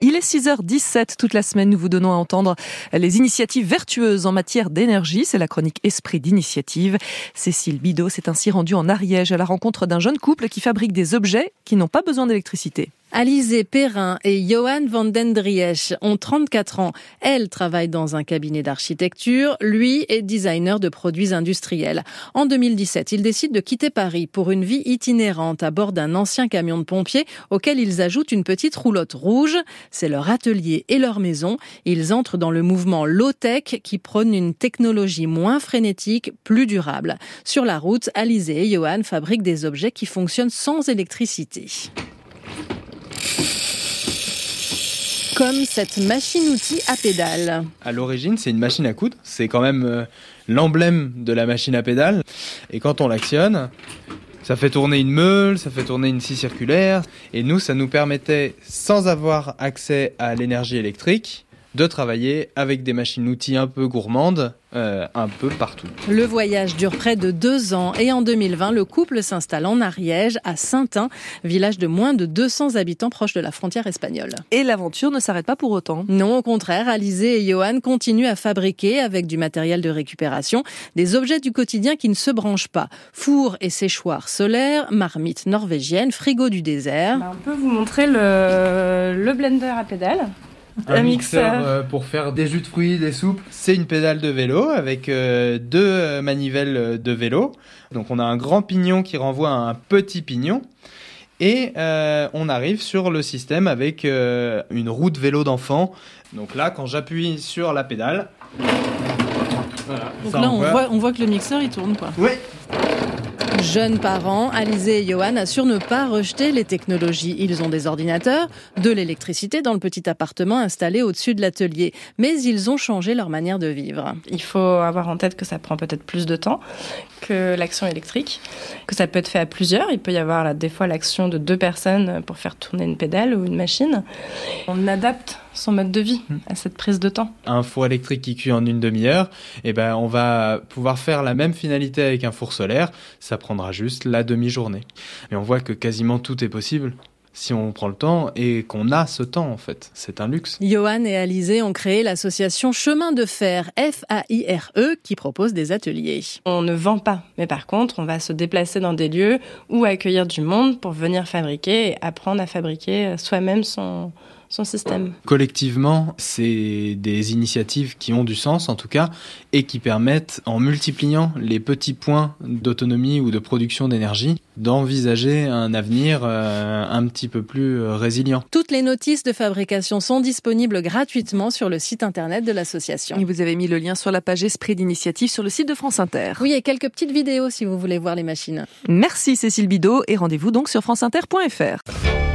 Il est 6h17 toute la semaine. Nous vous donnons à entendre les initiatives vertueuses en matière d'énergie. C'est la chronique Esprit d'initiative. Cécile Bidot s'est ainsi rendue en Ariège à la rencontre d'un jeune couple qui fabrique des objets qui n'ont pas besoin d'électricité. Alizé Perrin et Johan van den Driesch ont 34 ans. Elle travaille dans un cabinet d'architecture. Lui est designer de produits industriels. En 2017, ils décident de quitter Paris pour une vie itinérante à bord d'un ancien camion de pompiers auquel ils ajoutent une petite roulotte rouge. C'est leur atelier et leur maison. Ils entrent dans le mouvement low-tech qui prône une technologie moins frénétique, plus durable. Sur la route, Alizé et Johan fabriquent des objets qui fonctionnent sans électricité. Comme cette machine-outil à pédale. À l'origine, c'est une machine à coudre. C'est quand même euh, l'emblème de la machine à pédale. Et quand on l'actionne, ça fait tourner une meule, ça fait tourner une scie circulaire. Et nous, ça nous permettait, sans avoir accès à l'énergie électrique, de travailler avec des machines-outils un peu gourmandes euh, un peu partout. Le voyage dure près de deux ans et en 2020, le couple s'installe en Ariège, à Saint-Ain, village de moins de 200 habitants proche de la frontière espagnole. Et l'aventure ne s'arrête pas pour autant. Non, au contraire, Alizé et Johan continuent à fabriquer, avec du matériel de récupération, des objets du quotidien qui ne se branchent pas. Four et séchoir solaire, marmite norvégienne, frigo du désert. Bah, on peut vous montrer le, le blender à pédale un, mixeur, euh, pour faire des jus de fruits, des soupes. C'est une pédale de vélo avec euh, deux euh, manivelles de vélo. Donc on a un grand pignon qui renvoie à un petit pignon. Et on arrive sur le système avec une roue de vélo d'enfant. Donc là, quand j'appuie sur la pédale, Donc là, on voit, on voit, que le mixeur il tourne quoi. Oui, Jeunes parents, Alizé et Johan assurent ne pas rejeter les technologies. Ils ont des ordinateurs, de l'électricité dans le petit appartement installé au-dessus de l'atelier. Mais ils ont changé leur manière de vivre. Il faut avoir en tête que ça prend peut-être plus de temps que l'action électrique, que ça peut être fait à plusieurs. Il peut y avoir là, des fois l'action de deux personnes pour faire tourner une pédale ou une machine. On adapte son mode de vie à cette prise de temps. Un four électrique qui cuit en une demi-heure, et eh ben on va pouvoir faire la même finalité avec un four solaire, ça prendra juste la demi-journée. Mais on voit que quasiment tout est possible si on prend le temps et qu'on a ce temps en fait. C'est un luxe. Johan et Alizé ont créé l'association Chemin de Fer, F-A-I-R-E, qui propose des ateliers. On ne vend pas, mais par contre, on va se déplacer dans des lieux où accueillir du monde pour venir fabriquer et apprendre à fabriquer soi-même son, son système. Collectivement, c'est des initiatives qui ont du sens en tout cas et qui permettent, en multipliant les petits points d'autonomie ou de production d'énergie, d'envisager un avenir euh, un petit peu plus euh, résilient. Toutes les notices de fabrication sont disponibles gratuitement sur le site internet de l'association. Et vous avez mis le lien sur la page Esprit d'initiative sur le site de France Inter. Oui, et quelques petites vidéos si vous voulez voir les machines. Merci Cécile Bidot et rendez-vous donc sur franceinter.fr.